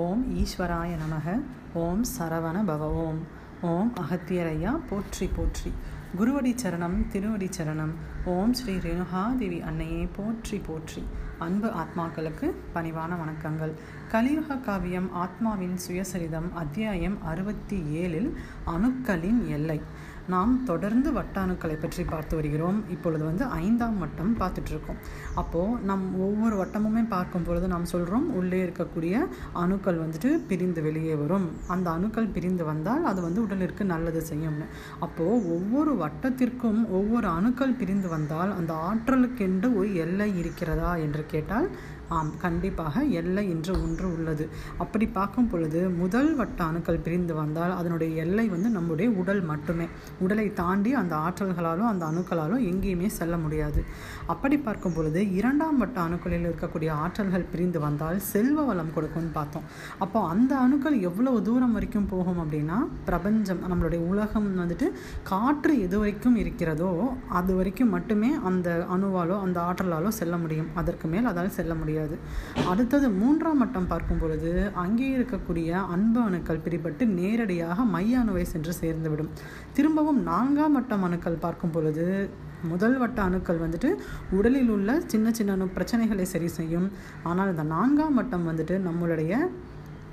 ஓம் ஈஸ்வராய நமக. ஓம் சரவண பவ ஓம் ஓம் அகத்தியரையா போற்றி போற்றி. குருவடி சரணம் திருவடி சரணம். ஓம் ஸ்ரீ ரேணுகாதேவி அன்னையே போற்றி போற்றி. அன்பு ஆத்மாக்களுக்கு பணிவான வணக்கங்கள். கலியுக காவியம் ஆத்மாவின் சுயசரிதம் அத்தியாயம் அறுபத்தி ஏழில் அணுக்களின் எல்லை. நாம் தொடர்ந்து வட்டாணுக்களை பற்றி பார்த்து வருகிறோம். இப்பொழுது வந்து ஐந்தாம் வட்டம் பார்த்துட்ருக்கோம் அப்போது நம் ஒவ்வொரு வட்டமுமே பார்க்கும் பொழுது நாம் சொல்கிறோம் உள்ளே இருக்கக்கூடிய அணுக்கள் வந்துட்டு பிரிந்து வெளியே வரும். அந்த அணுக்கள் பிரிந்து வந்தால் அது வந்து உடலிற்கு நல்லது செய்யும்னு. அப்போது ஒவ்வொரு வட்டத்திற்கும் ஒவ்வொரு அணுக்கள் பிரிந்து வந்தால் அந்த ஆற்றலுக்கென்று ஒரு எல்லை இருக்கிறதா என்று கேட்டால் ஆம் கண்டிப்பாக எல்லை என்று ஒன்று உள்ளது. அப்படி பார்க்கும் பொழுது முதல் வட்ட அணுக்கள் பிரிந்து வந்தால் அதனுடைய எல்லை வந்து நம்முடைய உடல் மட்டுமே. உடலை தாண்டி அந்த ஆற்றல்களாலும் அந்த அணுக்களாலும் எங்கேயுமே செல்ல முடியாது. அப்படி பார்க்கும் பொழுது இரண்டாம் வட்ட அணுக்களில் இருக்கக்கூடிய ஆற்றல்கள் பிரிந்து வந்தால் செல்வ வளம் கொடுக்கும்னு பார்த்தோம். அப்போ அந்த அணுக்கள் எவ்வளவு தூரம் வரைக்கும் போகும் அப்படின்னா பிரபஞ்சம் நம்மளுடைய உலகம் வந்துட்டு காற்று எது வரைக்கும் இருக்கிறதோ அது வரைக்கும் மட்டுமே அந்த அணுவாலோ அந்த ஆற்றலாலோ செல்ல முடியும். அதற்கு மேல் அதால் செல்ல முடியாது. அடுத்தது மூன்றாம் மட்டம் பார்க்கும் பொழுது அங்கே இருக்கக்கூடிய அன்பு அணுக்கள் பிரிபட்டு நேரடியாக மைய அணுவை சென்று சேர்ந்துவிடும். திரும்பவும் நான்காம் வட்டம் அணுக்கள் பார்க்கும் பொழுது முதல் வட்ட அணுக்கள் வந்துட்டு உடலில் உள்ள சின்ன சின்ன பிரச்சனைகளை சரி செய்யும். ஆனால் இந்த நான்காம் வட்டம் வந்துட்டு நம்மளுடைய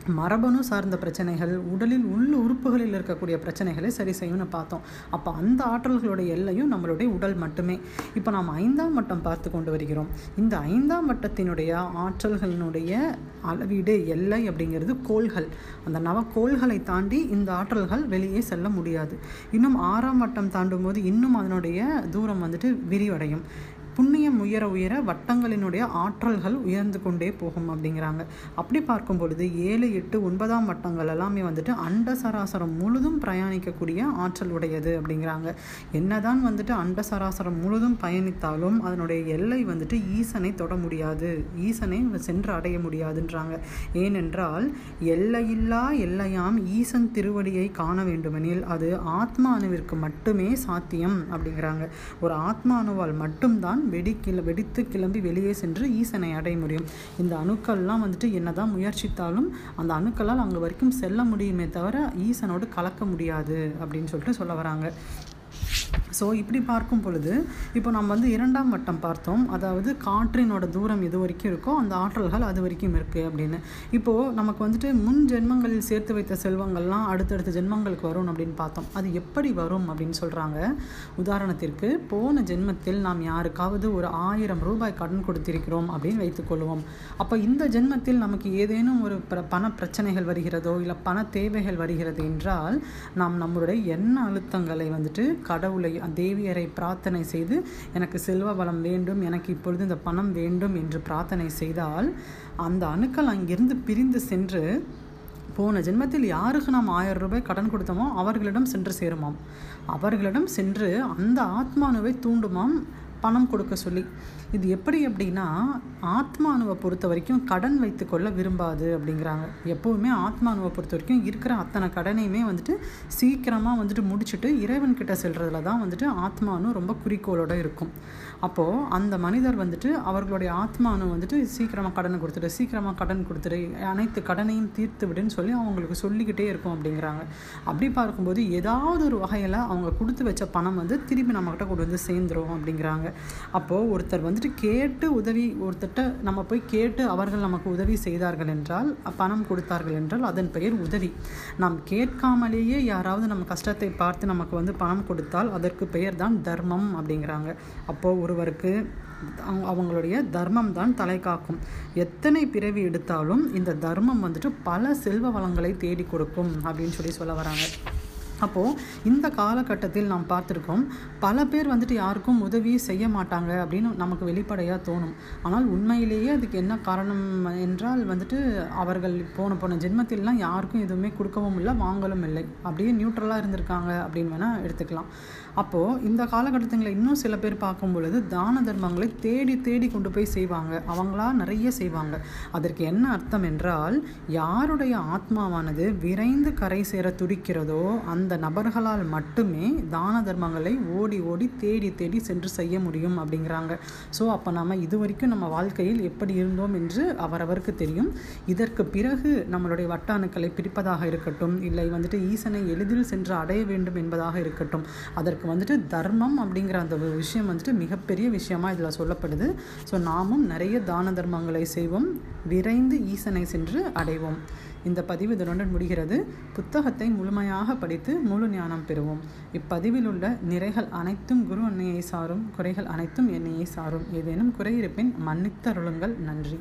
மரபணு சார்ந்த பிரச்சனைகள் உடலில் உள்ள உறுப்புகளில் இருக்கக்கூடிய பிரச்சனைகளை சரி செய்யும்னு பார்த்தோம். அப்போ அந்த ஆற்றல்களுடைய எல்லையும் நம்மளுடைய உடல் மட்டுமே. இப்போ நாம் ஐந்தாம் மட்டம் பார்த்து கொண்டு வருகிறோம். இந்த ஐந்தாம் மட்டத்தினுடைய ஆற்றல்களினுடைய அளவீடு எல்லை அப்படிங்கிறது கோள்கள். அந்த நவக்கோள்களை தாண்டி இந்த ஆற்றல்கள் வெளியே செல்ல முடியாது. இன்னும் ஆறாம் வட்டம் தாண்டும் போது இன்னும் அதனுடைய தூரம் வந்துட்டு விரிவடையும். புண்ணியம் உயர உயர வட்டங்களினுடைய ஆற்றல்கள் உயர்ந்து கொண்டே போகும் அப்படிங்கிறாங்க. அப்படி பார்க்கும் பொழுது ஏழு எட்டு ஒன்பதாம் வட்டங்கள் எல்லாமே வந்துட்டு அண்ட சராசரம் முழுதும் பிரயாணிக்கக்கூடிய ஆற்றல் உடையது அப்படிங்கிறாங்க. என்னதான் வந்துட்டு அண்ட சராசரம் முழுதும் பயணித்தாலும் அதனுடைய எல்லை வந்துட்டு ஈசனை தொட முடியாது. ஈசனை சென்று அடைய முடியாதுன்றாங்க. ஏனென்றால் எல்லையில்லா எல்லையாம் ஈசன் திருவடியை காண வேண்டுமெனில் அது ஆத்மா அணுவிற்கு மட்டுமே சாத்தியம் அப்படிங்கிறாங்க. ஒரு ஆத்மா அணுவால் மட்டும்தான் வெடி கிள வெடித்து கிளம்பி வெளியே சென்று ஈசனை அடைய முடியும். இந்த அணுக்கள்லாம் வந்துட்டு என்னதான் முயற்சித்தாலும் அந்த அணுக்களால் அங்கே வரைக்கும் செல்ல முடியுமே தவிர ஈசனோடு கலக்க முடியாது அப்படின்னு சொல்லிட்டு சொல்ல வராங்க. ஸோ இப்படி பார்க்கும் பொழுது இப்போ நம்ம வந்து இரண்டாம் வட்டம் பார்த்தோம். அதாவது காற்றினோட தூரம் எது வரைக்கும் இருக்கோ அந்த ஆற்றல்கள் அது வரைக்கும் இருக்குது அப்படின்னு. இப்போது நமக்கு வந்துட்டு முன் ஜென்மங்களில் சேர்த்து வைத்த செல்வங்கள்லாம் அடுத்தடுத்த ஜென்மங்களுக்கு வரும் அப்படின்னு பார்த்தோம். அது எப்படி வரும் அப்படின்னு சொல்கிறாங்க உதாரணத்திற்கு போன ஜென்மத்தில் நாம் யாருக்காவது ஒரு ஆயிரம் ரூபாய் கடன் கொடுத்திருக்கிறோம் அப்படின்னு வைத்துக்கொள்வோம் அப்போ இந்த ஜென்மத்தில் நமக்கு ஏதேனும் ஒரு பிர பண பிரச்சனைகள் வருகிறதோ இல்லை பண தேவைகள் வருகிறது என்றால் நாம் நம்மளுடைய எண்ண அழுத்தங்களை வந்துட்டு கடவுளை தேவியரை பிரார்த்தனை செய்து எனக்கு செல்வ வளம் வேண்டும் எனக்கு இப்பொழுது இந்த பணம் வேண்டும் என்று பிரார்த்தனை செய்தால் அந்த அணுக்கள் அங்கிருந்து பிரிந்து சென்று போன ஜென்மத்தில் யாருக்கு நாம் ஆயிரம் ரூபாய் கடன் கொடுத்தோமோ அவர்களிடம் சென்று சேருமாம். அவர்களிடம் சென்று அந்த ஆத்மானுவை தூண்டுமாம். பணம் கொடுக்க சொல்லி. இது எப்படி அப்படின்னா ஆத்மானுவை பொறுத்த வரைக்கும் கடன் வைத்துக்கொள்ள விரும்பாது அப்படிங்கிறாங்க. எப்போவுமே ஆத்மானுவை பொறுத்த வரைக்கும் இருக்கிற அத்தனை கடனையுமே வந்துட்டு சீக்கிரமாக வந்துட்டு முடிச்சுட்டு இறைவன்கிட்ட செல்றதுல தான் வந்துட்டு ஆத்மானு ரொம்ப குறிக்கோளோட இருக்கும். அப்போது அந்த மனிதர் வந்துட்டு அவர்களுடைய ஆத்மானு வந்துட்டு சீக்கிரமாக கடனை கொடுத்துட்டு சீக்கிரமாக கடன் கொடுத்துட்டு அனைத்து கடனையும் தீர்த்து விடுன்னு சொல்லி அவங்களுக்கு சொல்லிக்கிட்டே இருக்கும் அப்படிங்கிறாங்க. அப்படி பார்க்கும்போது ஏதாவது ஒரு வகையில் அவங்க கொடுத்து வச்ச பணம் வந்து திருப்பி நம்மக்கிட்ட கொண்டு வந்து சேர்ந்துரும் அப்படிங்கிறாங்க. அப்போது ஒருத்தர் வந்துட்டு கேட்டு உதவி ஒருத்தட்ட நம்ம போய் கேட்டு அவர்கள் நமக்கு உதவி செய்தார்கள் என்றால் பணம் கொடுத்தார்கள் என்றால் அதன் பெயர் உதவி. நாம் கேட்காமலேயே யாராவது நம்ம கஷ்டத்தை பார்த்து நமக்கு வந்து பணம் கொடுத்தால் அதற்கு பெயர் தான் தர்மம் அப்படிங்கிறாங்க. அப்போது ஒருவருக்கு அவங்களுடைய தர்மம் தான் தலை காக்கும். எத்தனை பிறவி எடுத்தாலும் இந்த தர்மம் வந்துட்டு பல செல்வ வளங்களை தேடி கொடுக்கும் அப்படின்னு சொல்லி சொல்ல வராங்க. அப்போது இந்த காலகட்டத்தில் நாம் பார்த்துருக்கோம் பல பேர் வந்துட்டு யாருக்கும் உதவி செய்ய மாட்டாங்க அப்படின்னு நமக்கு வெளிப்படையாக தோணும். ஆனால் உண்மையிலேயே அதுக்கு என்ன காரணம் என்றால் வந்துட்டு அவர்கள் போன போன ஜென்மத்திலலாம் யாருக்கும் எதுவுமே கொடுக்கவும் இல்லை வாங்கலும் இல்லை. அப்படியே நியூட்ரலாக இருந்திருக்காங்க அப்படின்னு வேணால் எடுத்துக்கலாம். அப்போது இந்த காலகட்டத்தில் இன்னும் சில பேர் பார்க்கும் பொழுது தான தர்மங்களை தேடி தேடி கொண்டு போய் செய்வாங்க. அவங்களா நிறைய செய்வாங்க. அதற்கு என்ன அர்த்தம் என்றால் யாருடைய ஆத்மாவானது விரைந்து கரை சேர துடிக்கிறதோ அந்த நபர்களால் மட்டுமே தான தர்மங்களை ஓடி ஓடி தேடி தேடி சென்று செய்ய முடியும் அப்படிங்கிறாங்க. ஸோ அப்போ நம்ம இது வரைக்கும் நம்ம வாழ்க்கையில் எப்படி இருந்தோம் என்று அவரவருக்கு தெரியும். இதற்கு பிறகு நம்மளுடைய வட்டாணுக்களை பிரிப்பதாக இருக்கட்டும் இல்லை வந்துட்டு ஈசனை எளிதில் சென்று அடைய வேண்டும் என்பதாக இருக்கட்டும் அதற்கு வந்துட்டு தர்மம் அப்படிங்கிற அந்த விஷயம் வந்துட்டு மிகப்பெரிய விஷயமாக இதில் சொல்லப்படுது. ஸோ நாமும் நிறைய தான தர்மங்களை செய்வோம். விரைந்து ஈசனை சென்று அடைவோம். இந்த பதிவு இதனுடன் முடிகிறது. புத்தகத்தை முழுமையாக படித்து முழு ஞானம் பெறுவோம். இப்பதிவில் உள்ள நிறைகள் அனைத்தும் குரு அன்னையை சாரும். குறைகள் அனைத்தும் என்னையை சாரும். ஏதேனும் குறை இருப்பின் மன்னித்தருளுங்கள். நன்றி.